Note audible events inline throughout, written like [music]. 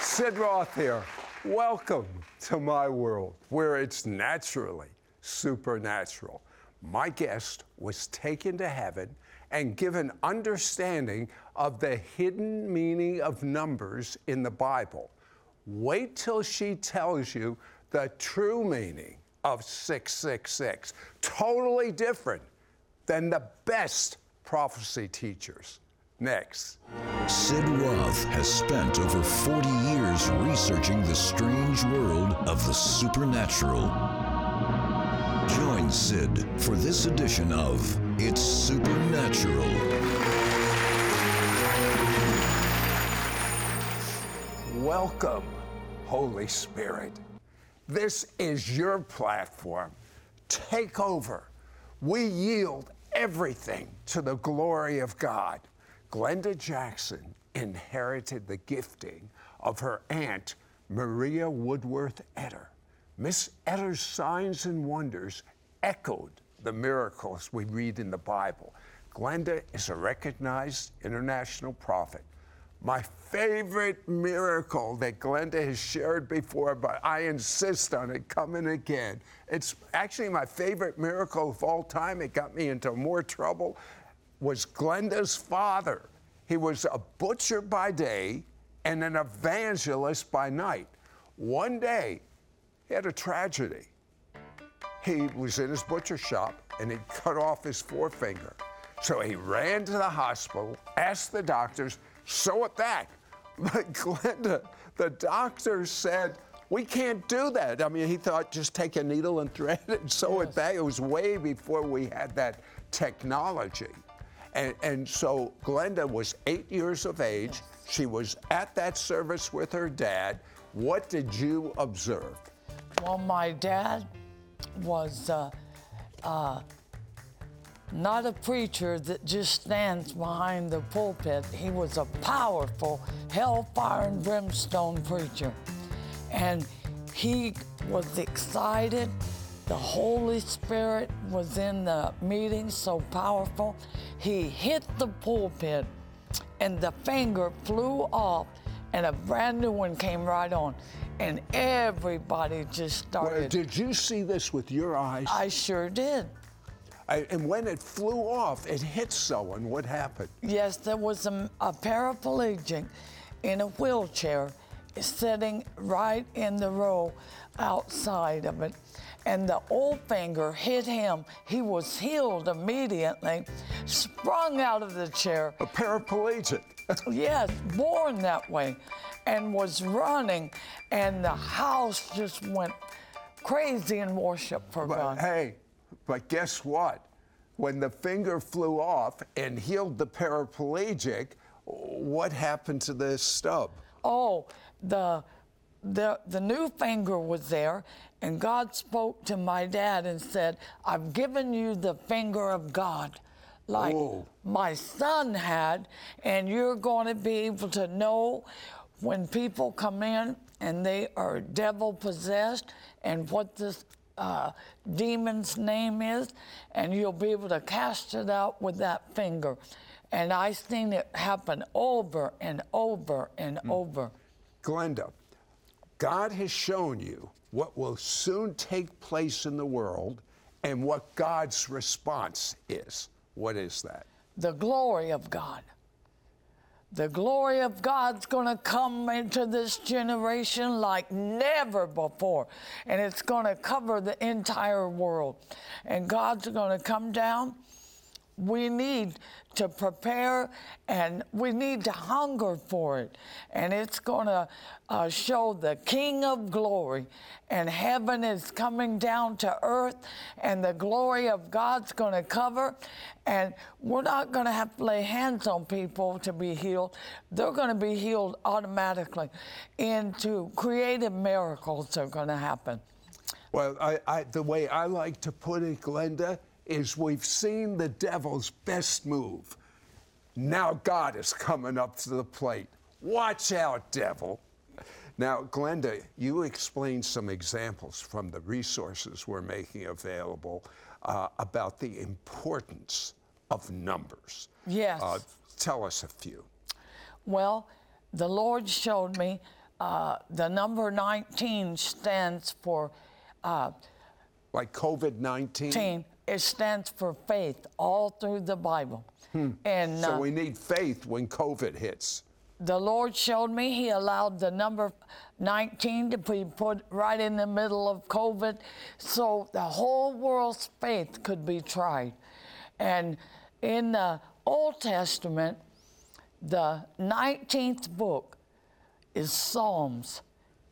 Sid Roth here. Welcome to my world where it's naturally supernatural. My guest was taken to heaven and given understanding of the hidden meaning of numbers in the Bible. Wait till she tells you the true meaning of 666. Totally different than the best prophecy teachers. Next. Sid Roth has spent over 40 years researching the strange world of the supernatural. Join Sid for this edition of It's Supernatural. Welcome, Holy Spirit. This is your platform. Take over. We yield everything to the glory of God. Glenda Jackson inherited the gifting of her aunt, Maria Woodworth Etter. Miss Etter's signs and wonders echoed the miracles we read in the Bible. Glenda is a recognized international prophet. My favorite miracle that Glenda has shared before, but I insist on it coming again. It's actually my favorite miracle of all time. It got me into more trouble. Was Glenda's father. He was a butcher by day and an evangelist by night. One day, he had a tragedy. He was in his butcher shop and he cut off his forefinger. So he ran to the hospital, asked the doctors, sew it back. But Glenda, the doctor said, we can't do that. I mean, he thought just take a needle and thread it [laughs] and sew yes. it back. It was way before we had that technology. And, and so Glenda was eight years of age. She was at that service with her dad. What did you observe? Well, my dad was uh, uh, not a preacher that just stands behind the pulpit. He was a powerful hellfire and brimstone preacher. And he was excited. The Holy Spirit was in the meeting so powerful. He hit the pulpit and the finger flew off and a brand new one came right on. And everybody just started. Well, did you see this with your eyes? I sure did. I, and when it flew off, it hit someone. What happened? Yes, there was a, a paraplegic in a wheelchair sitting right in the row outside of it. And the old finger hit him. He was healed immediately, sprung out of the chair. A paraplegic. [laughs] yes, born that way, and was running, and the house just went crazy in worship for but, God. Hey, but guess what? When the finger flew off and healed the paraplegic, what happened to the stub? Oh, the the the new finger was there, and God spoke to my dad and said, "I've given you the finger of God." Like oh. my son had, and you're going to be able to know when people come in and they are devil possessed and what this uh, demon's name is, and you'll be able to cast it out with that finger. And I've seen it happen over and over and mm. over. Glenda, God has shown you what will soon take place in the world and what God's response is. What is that? The glory of God. The glory of God's going to come into this generation like never before. And it's going to cover the entire world. And God's going to come down. We need to prepare and we need to hunger for it. And it's going to uh, show the King of glory. And heaven is coming down to earth, and the glory of God's going to cover. And we're not going to have to lay hands on people to be healed. They're going to be healed automatically. Into creative miracles are going to happen. Well, I, I, the way I like to put it, Glenda, is we've seen the devil's best move. Now God is coming up to the plate. Watch out, devil. Now, Glenda, you explained some examples from the resources we're making available uh, about the importance of numbers. Yes. Uh, tell us a few. Well, the Lord showed me uh, the number 19 stands for uh, Like COVID 19? 19. It stands for faith all through the Bible. And So uh, we need faith when COVID hits. the Lord showed me He allowed the number 19 to be put right in the middle of COVID so the whole world's faith could be tried. And in the Old Testament, the 19th book is Psalms.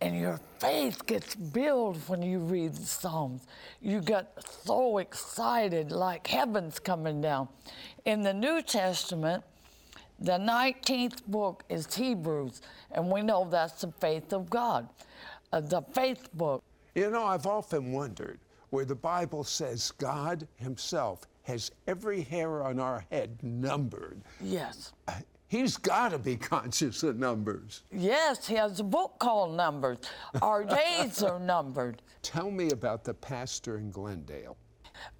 And your faith gets built when you read the Psalms. You get so excited, like heaven's coming down. In the New Testament, the 19th book is Hebrews, and we know that's the faith of God, uh, the faith book. You know, I've often wondered where the Bible says God Himself has every hair on our head numbered. Yes. He's got to be [laughs] conscious of numbers. Yes, he has a book called Numbers. Our days are [laughs] numbered. Tell me about the pastor in Glendale.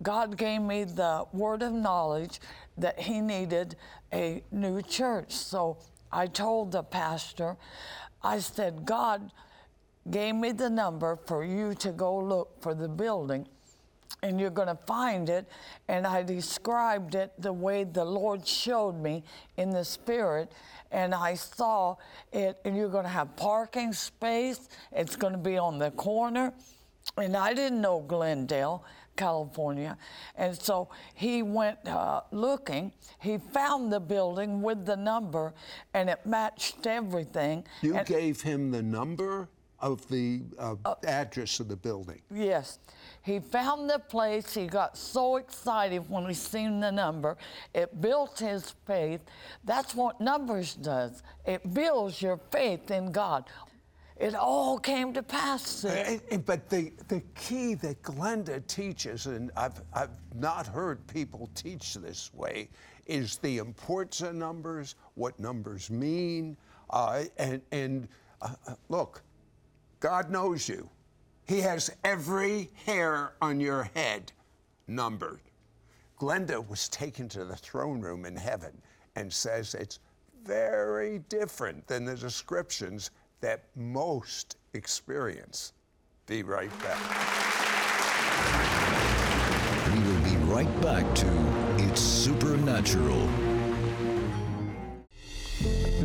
God gave me the word of knowledge that he needed a new church. So I told the pastor, I said, God gave me the number for you to go look for the building. And you're going to find it. And I described it the way the Lord showed me in the Spirit. And I saw it, and you're going to have parking space. It's going to be on the corner. And I didn't know Glendale. California. And so he went uh, looking. He found the building with the number, and it matched everything. You And- gave him the number of the uh, address of the building. Yes. He found the place. He got so excited when he seen the number. It built his faith. That's what numbers does. It builds your faith in God. It all came to pass. sis. And- and- But the, the key that Glenda teaches, and I've, I've not heard people teach this way, is the importance of numbers, what numbers mean. Uh, and and uh, uh, look, God knows you. He has every hair on your head numbered. Glenda was taken to the throne room in heaven and says it's very different than the descriptions that most experience. Be right back. We will be right back to It's Supernatural.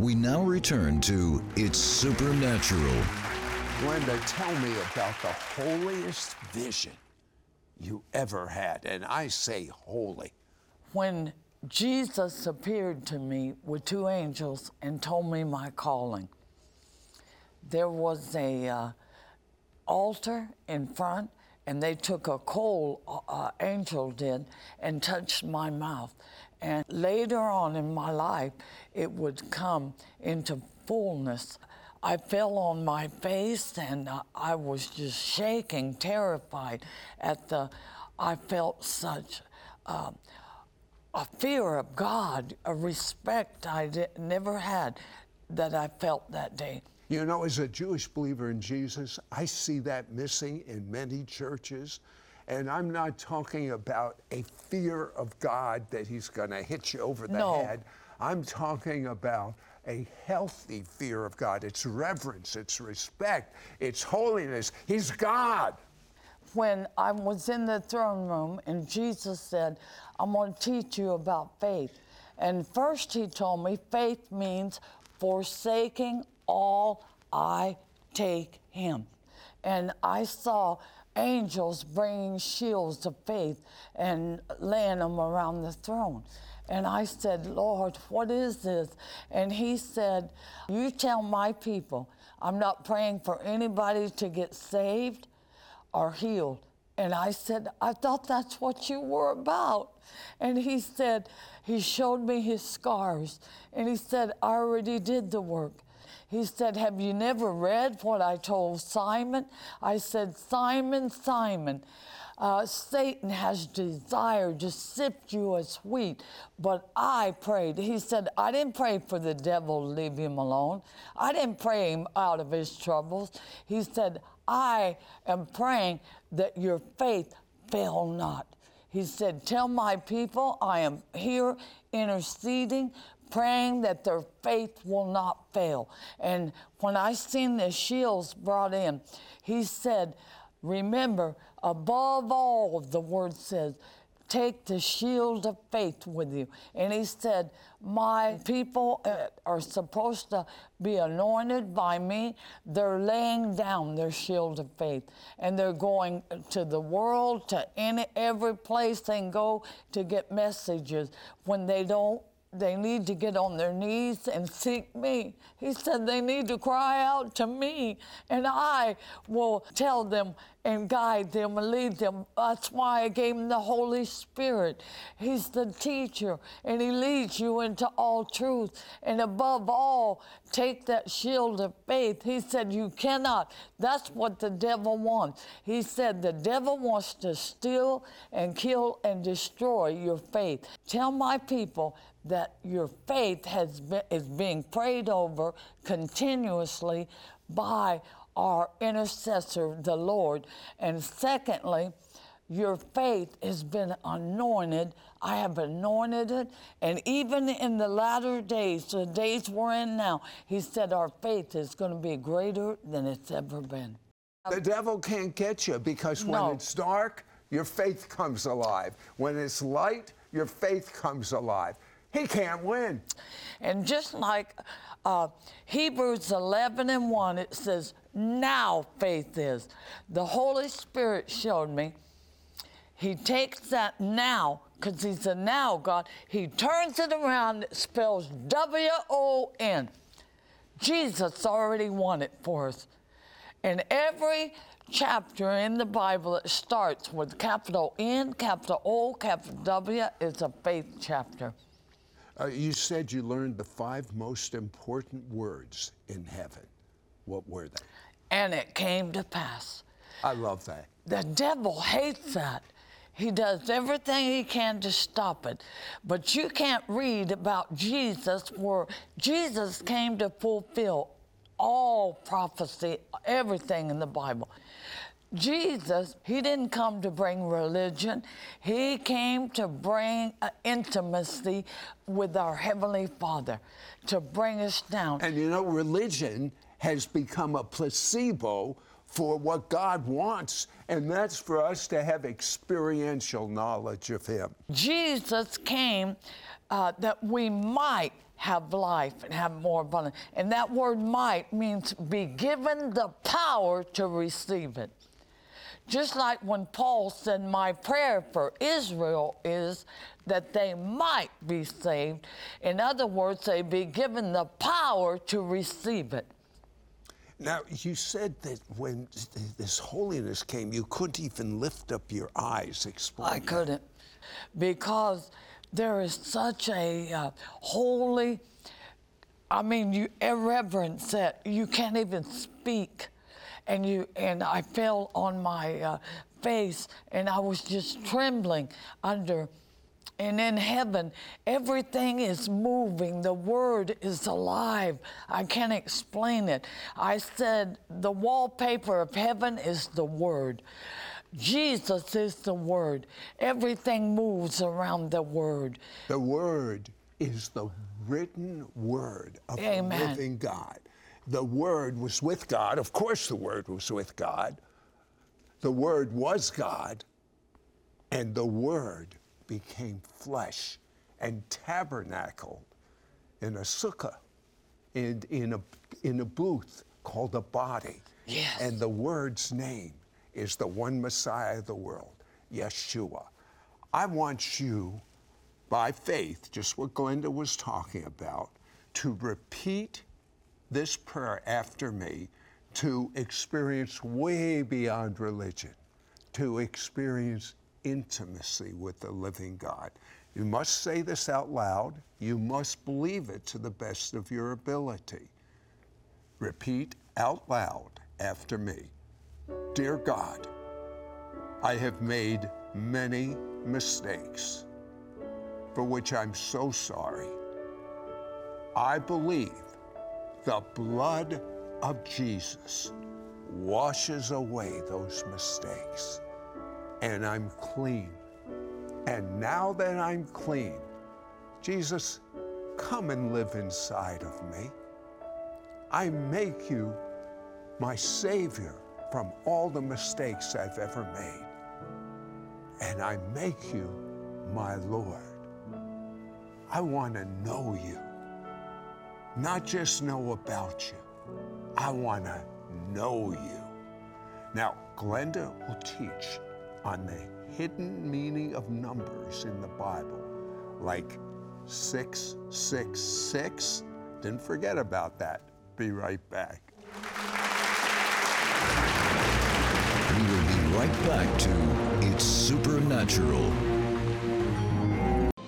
We now return to It's Supernatural. Glenda, tell me about the holiest vision you ever had. And I say holy. when Jesus appeared to me with two angels and told me my calling, there was a uh, altar in front, and they took a coal, uh, angel did, and touched my mouth. And later on in my life, it would come into fullness. I fell on my face and I was just shaking, terrified at the. I felt such uh, a fear of God, a respect I di- never had that I felt that day. You know, as a Jewish believer in Jesus, I see that missing in many churches. And I'm not talking about a fear of God that He's going to hit you over the No. head. I'm talking about a healthy fear of God. It's reverence, it's respect, it's holiness. He's God. when I was in the throne room and Jesus said, I'm going to teach you about faith. And first he told me faith means forsaking all I take him. And I saw angels bringing shields of faith and laying them around the throne. And I said, Lord, what is this? And he said, You tell my people, I'm not praying for anybody to get saved or healed. And I said, I thought that's what you were about. And he said, he showed me his scars. And he said, I already did the work. He said, Have you never read what I told Simon? I said, Simon, Simon, uh, Satan has desired to sift you as wheat, but I prayed. He said, I didn't pray for the devil to leave him alone. I didn't pray him out of his troubles. He said, I am praying that your faith fail not. He said, Tell my people I am here interceding, praying that their faith will not fail. And when I seen the shields brought in, he said, Remember, above all, the word says, take the shield of faith with you. And he said, My people uh, are supposed to be anointed by me. They're laying down their shield of faith and they're going to the world, to any, every place they go to get messages. When they don't they need to get on their knees and seek me. He said they need to cry out to me, and I will tell them and guide them and lead them. That's why I gave him the Holy Spirit. He's the teacher, and he leads you into all truth. And above all, take that shield of faith. He said, You cannot. That's what the devil wants. He said, The devil wants to steal and kill and destroy your faith. Tell my people that your faith has been, is being prayed over continuously by our intercessor, the Lord. And secondly, your faith has been anointed. I have anointed it. And even in the latter days, the days we're in now, he said our faith is going to be greater than it's ever been. The devil can't get you because when No. it's dark, your faith comes alive. When it's light, your faith comes alive. He can't win. And just like uh, Hebrews 11 and 1, it says, Now faith is. The Holy Spirit showed me. He takes that now, because He's a now God, He turns it around, it spells W O N. Jesus already won it for us. And every chapter in the Bible that starts with capital N, capital O, capital W is a faith chapter. Uh, you said you learned the five most important words in heaven. What were they? And it came to pass. I love that. The devil hates that. He does everything he can to stop it. But you can't read about Jesus where Jesus came to fulfill all prophecy, everything in the Bible. Jesus, he didn't come to bring religion. He came to bring uh, intimacy with our Heavenly Father, to bring us down. And you know, religion has become a placebo for what God wants, and that's for us to have experiential knowledge of Him. Jesus came uh, that we might have life and have more abundant. And that word might means be given the power to receive it. Just like when Paul said, My prayer for Israel is that they might be saved. In other words, they be given the power to receive it. Now, you said that when this holiness came, you couldn't even lift up your eyes. Explain. I that. couldn't because there is such a uh, holy, I mean, you irreverence that you can't even speak, and you and I fell on my uh, face, and I was just trembling under. And in heaven, everything is moving. The word is alive. I can't explain it. I said, the wallpaper of heaven is the word. Jesus is the word. Everything moves around the word. The Word is the written Word of Amen. the living God. The Word was with God. Of course, the Word was with God. The Word was God, and the Word became flesh and tabernacled in a sukkah, in, in, a, in a booth called a body. Yes. And the Word's name is the one Messiah of the world, Yeshua. I want you by faith, just what Glenda was talking about, to repeat this prayer after me to experience way beyond religion, to experience intimacy with the living God. You must say this out loud. You must believe it to the best of your ability. Repeat out loud after me Dear God, I have made many mistakes for which I'm so sorry. I believe the blood of Jesus washes away those mistakes, and I'm clean. And now that I'm clean, Jesus, come and live inside of me. I make you my Savior from all the mistakes I've ever made. And I make you my Lord. I want to know you, not just know about you. I want to know you. Now, Glenda will teach on the hidden meaning of numbers in the Bible, like 666. Didn't forget about that. Be right back. We will be right back to It's Supernatural.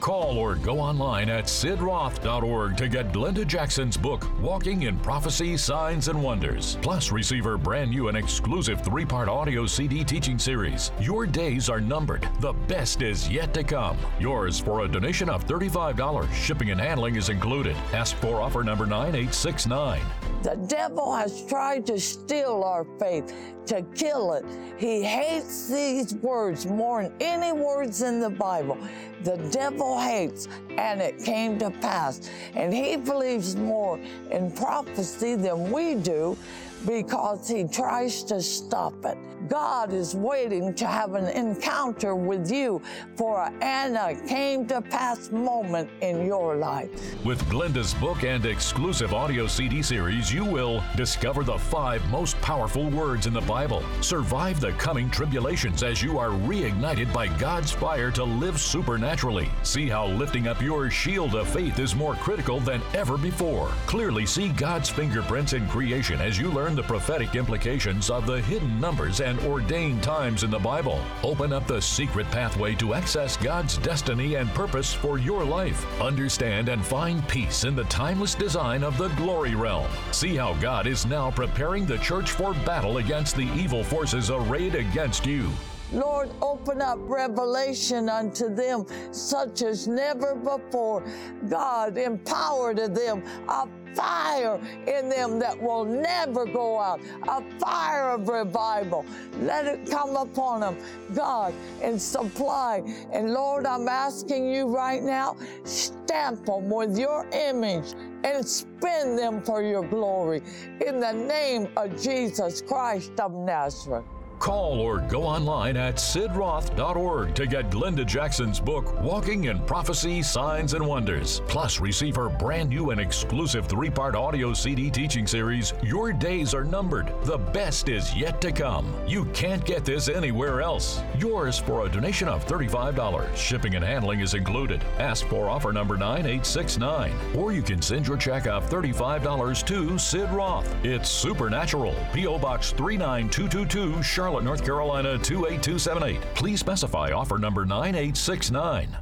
Call or go online at sidroth.org to get Glenda Jackson's book, Walking in Prophecy, Signs, and Wonders. Plus, receive her brand new and exclusive three part audio CD teaching series. Your days are numbered. The best is yet to come. Yours for a donation of $35. Shipping and handling is included. Ask for offer number 9869. The devil has tried to steal our faith, to kill it. He hates these words more than any words in the Bible. The devil hates, and it came to pass. And he believes more in prophecy than we do because he tries to stop it. God is waiting to have an encounter with you for an Anna came to pass moment in your life. With Glenda's book and exclusive audio CD series, you will discover the five most powerful words in the Bible, survive the coming tribulations as you are reignited by God's fire to live supernaturally, see how lifting up your shield of faith is more critical than ever before, clearly see God's fingerprints in creation as you learn the prophetic implications of the hidden numbers and ordained times in the Bible. Open up the secret pathway to access God's destiny and purpose for your life. Understand and find peace in the timeless design of the glory realm. See how God is now preparing the church for battle against the evil forces arrayed against you. Lord, open up revelation unto them such as never before. God, empower to them a fire in them that will never go out, a fire of revival. Let it come upon them, God, and supply. And Lord, I'm asking you right now, stamp them with your image and spin them for your glory. In the name of Jesus Christ of Nazareth. Call or go online at sidroth.org to get Glenda Jackson's book, Walking in Prophecy, Signs, and Wonders. Plus, receive her brand new and exclusive three part audio CD teaching series, Your Days Are Numbered. The best is yet to come. You can't get this anywhere else. Yours for a donation of $35. Shipping and handling is included. Ask for offer number 9869. Or you can send your check of $35 to Sid Roth. It's Supernatural. P.O. Box 39222, Charlotte. Charlotte, North Carolina 28278. Please specify offer number 9869.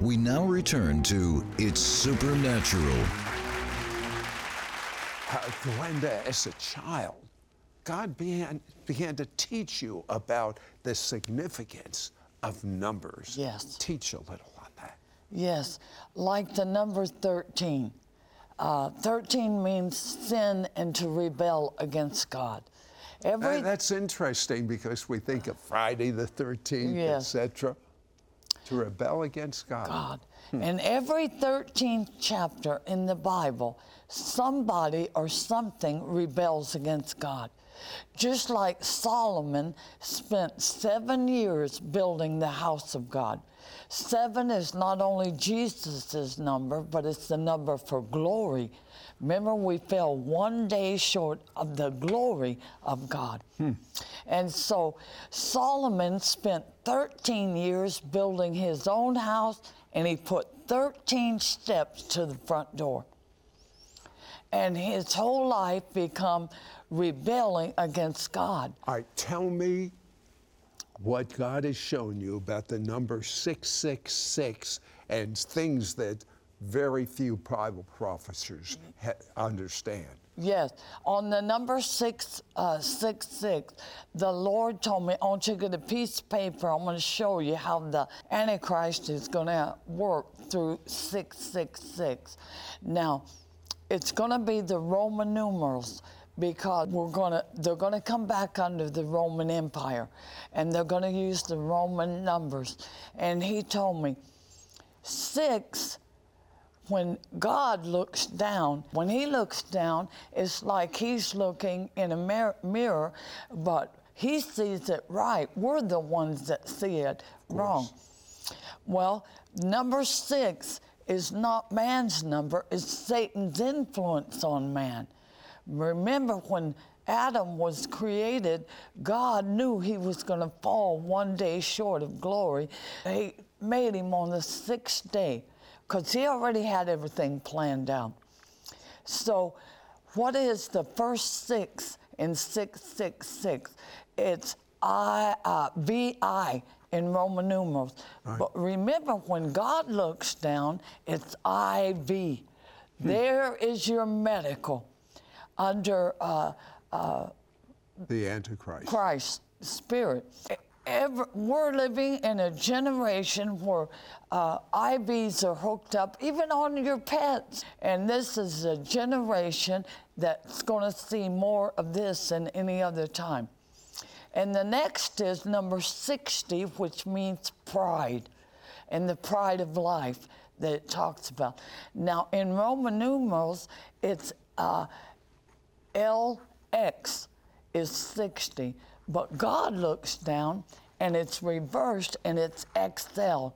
We now return to It's Supernatural. Uh, Glenda, as a child, God began, began to teach you about the significance of numbers. Yes. Teach a little on that. Yes, like the number 13. Uh, 13 means sin and to rebel against God. Every, uh, that's interesting because we think of Friday the 13th, yes. etc. To rebel against God. God. Hmm. In every 13th chapter in the Bible, somebody or something rebels against God. Just like Solomon spent seven years building the house of God. Seven is not only Jesus' number, but it's the number for glory. Remember, we fell one day short of the glory of God. Hmm. And so Solomon spent 13 years building his own house, and he put 13 steps to the front door. And his whole life become rebelling against God. All right, tell me what God has shown you about the number 666 and things that very few Bible professors ha- understand. Yes, on the number six, uh, six, six, the Lord told me, I want you to get a piece of paper. I'm going to show you how the Antichrist is going to work through 666. Now, it's going to be the Roman numerals because we're to they're going to come back under the Roman Empire and they're going to use the Roman numbers. And he told me 6 when God looks down, when He looks down, it's like He's looking in a mir- mirror, but He sees it right. We're the ones that see it wrong. Well, number six is not man's number, it's Satan's influence on man. Remember when Adam was created, God knew he was going to fall one day short of glory. He made him on the sixth day because he already had everything planned out. So, what is the first six in 666? It's I, uh, VI in Roman numerals. But remember, when God looks down, it's IV. There is your medical under uh, The Antichrist. Christ Spirit. Ever, we're living in a generation where uh, IVs are hooked up, even on your pets. And this is a generation that's going to see more of this than any other time. And the next is number 60, which means pride, and the pride of life that it talks about. Now, in Roman numerals, it's uh, LX is 60, but God looks down and it's reversed and it's XL.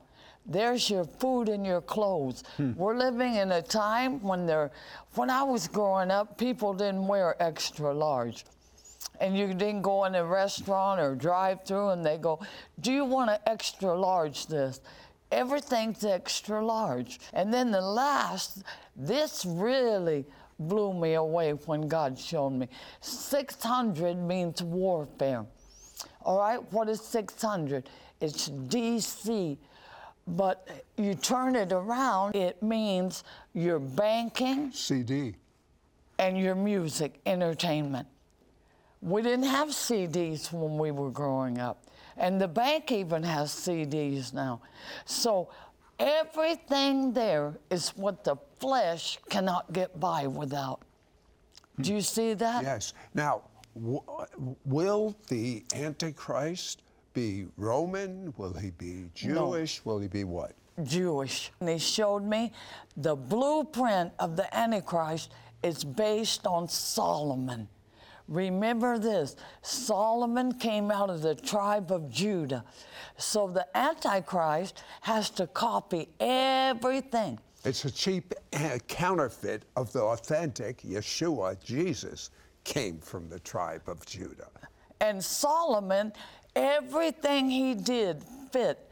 There's your food and your clothes. Hmm. We're living in a time when there, when I was growing up, people didn't wear extra large. And you didn't go in a restaurant or drive through and they go, Do you want to extra large this? Everything's extra large. And then the last, this really blew me away when God showed me. 600 means warfare. All right, what is 600? It's DC. But you turn it around, it means your banking CD. and your music, entertainment. We didn't have CDs when we were growing up. And the bank even has CDs now. So everything there is what the flesh cannot get by without. Do you see that? Yes. Now, w- will the Antichrist be Roman? Will he be Jewish? No. Will he be what? Jewish. And he showed me the blueprint of the Antichrist is based on Solomon. Remember this Solomon came out of the tribe of Judah. So the Antichrist has to copy everything. It's a cheap uh, counterfeit of the authentic Yeshua, Jesus, came from the tribe of Judah. And Solomon, everything he did fit.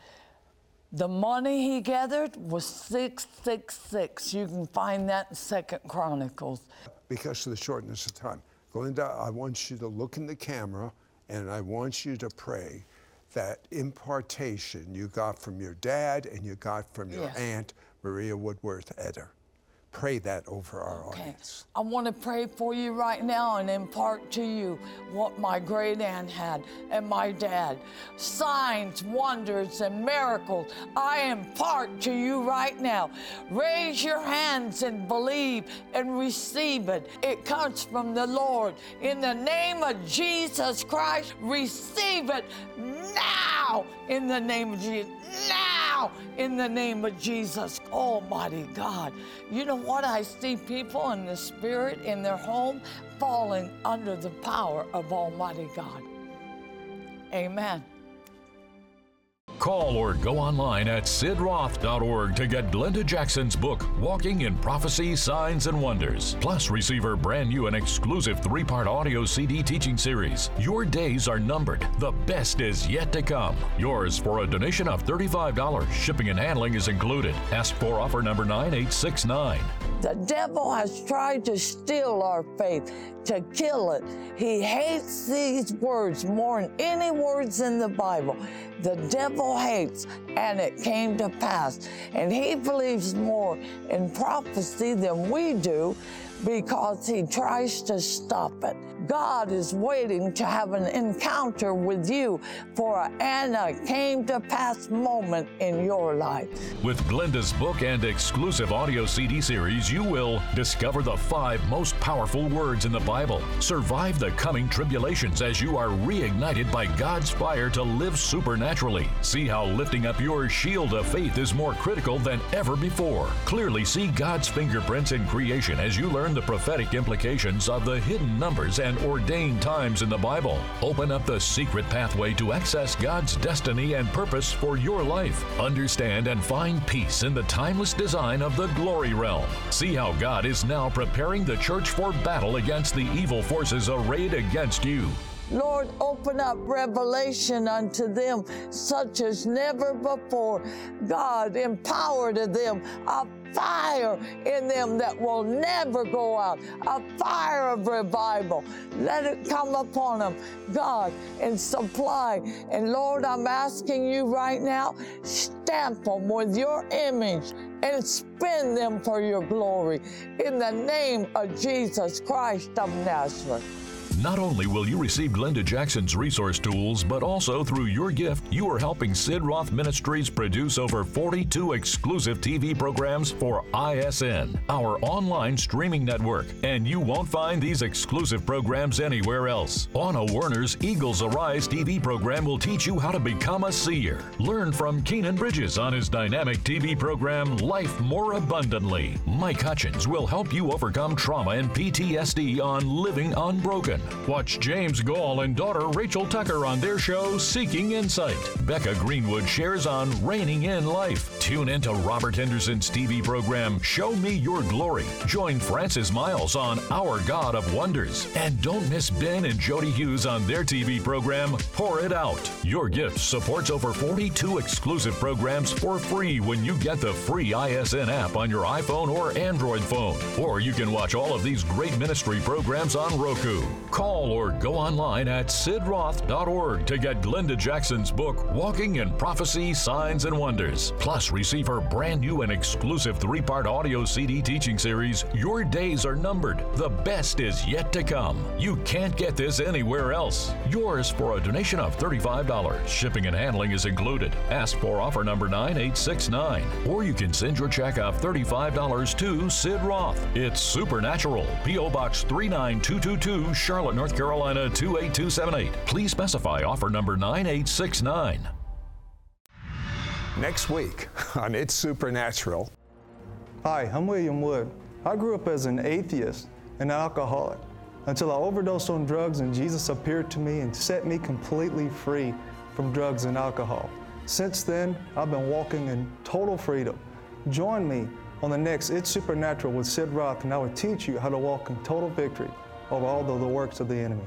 The money he gathered was 666. You can find that in Second Chronicles. Because of the shortness of time. Glenda, I want you to look in the camera and I want you to pray that impartation you got from your dad and you got from your Yes. aunt, Maria Woodworth Etter. Pray that over our Okay. audience. I want to pray for you right now and impart to you what my great aunt had and my dad. Signs, wonders, and miracles. I impart to you right now. Raise your hands and believe and receive it. It comes from the Lord. In the name of Jesus Christ, receive it now. In the name of Jesus. Now, in the name of Jesus, oh, Almighty God. You know what? I see people in the spirit in their home falling under the power of Almighty God. Amen. Call or go online at sidroth.org to get Glenda Jackson's book, Walking in Prophecy, Signs, and Wonders. Plus, receive her brand new and exclusive three part audio CD teaching series. Your days are numbered. The best is yet to come. Yours for a donation of $35. Shipping and handling is included. Ask for offer number 9869. The devil has tried to steal our faith, to kill it. He hates these words more than any words in the Bible. The devil hates, and it came to pass. And he believes more in prophecy than we do because he tries to stop it. God is waiting to have an encounter with you for an Anna came to pass moment in your life. With Glenda's book and exclusive audio CD series, you will discover the five most powerful words in the Bible, survive the coming tribulations as you are reignited by God's fire to live supernaturally, see how lifting up your shield of faith is more critical than ever before, clearly see God's fingerprints in creation as you learn the prophetic implications of the hidden numbers and ordained times in the Bible. Open up the secret pathway to access God's destiny and purpose for your life. Understand and find peace in the timeless design of the glory realm. See how God is now preparing the church for battle against the evil forces arrayed against you. Lord, open up revelation unto them such as never before. God, empower to them a fire in them that will never go out, a fire of revival. Let it come upon them, God, and supply. And Lord, I'm asking you right now, stamp them with your image and spin them for your glory. In the name of Jesus Christ of Nazareth. Not only will you receive Glenda Jackson's resource tools, but also through your gift, you are helping Sid Roth Ministries produce over 42 exclusive TV programs for ISN, our online streaming network. And you won't find these exclusive programs anywhere else. Ana Werner's Eagles Arise TV program will teach you how to become a seer. Learn from Kynan Bridges on his dynamic TV program Life More Abundantly. Mike Hutchins will help you overcome trauma and PTSD on Living Unbroken. Watch James Goll and daughter Rachel Tucker on their show Seeking Insight. Becca Greenwood shares on Reigning in Life. Tune into Robert Henderson's TV program Show Me Your Glory. Join Francis Myles on Our God of Wonders. And don't miss Ben and Jody Hughes on their TV program Pour It Out. Your gift supports over 42 exclusive programs for free when you get the free ISN app on your iPhone or Android phone. Or you can watch all of these great ministry programs on Roku. Call or go online at sidroth.org to get Glenda Jackson's book, Walking in Prophecy, Signs, and Wonders. Plus, receive her brand new and exclusive three part audio CD teaching series, Your Days Are Numbered. The best is yet to come. You can't get this anywhere else. Yours for a donation of $35. Shipping and handling is included. Ask for offer number 9869. Or you can send your check of $35 to Sid Roth. It's Supernatural, P.O. Box 39222, Charlotte, North Carolina 28278. Please specify offer number 9869. Next week [laughs] on It's Supernatural. Hi, I'm William Wood. I grew up as an atheist and an alcoholic until I overdosed on drugs and Jesus appeared to me and set me completely free from drugs and alcohol. Since then, I've been walking in total freedom. Join me on the next It's Supernatural with Sid Roth, and I will teach you how to walk in total victory over all of the works of the enemy.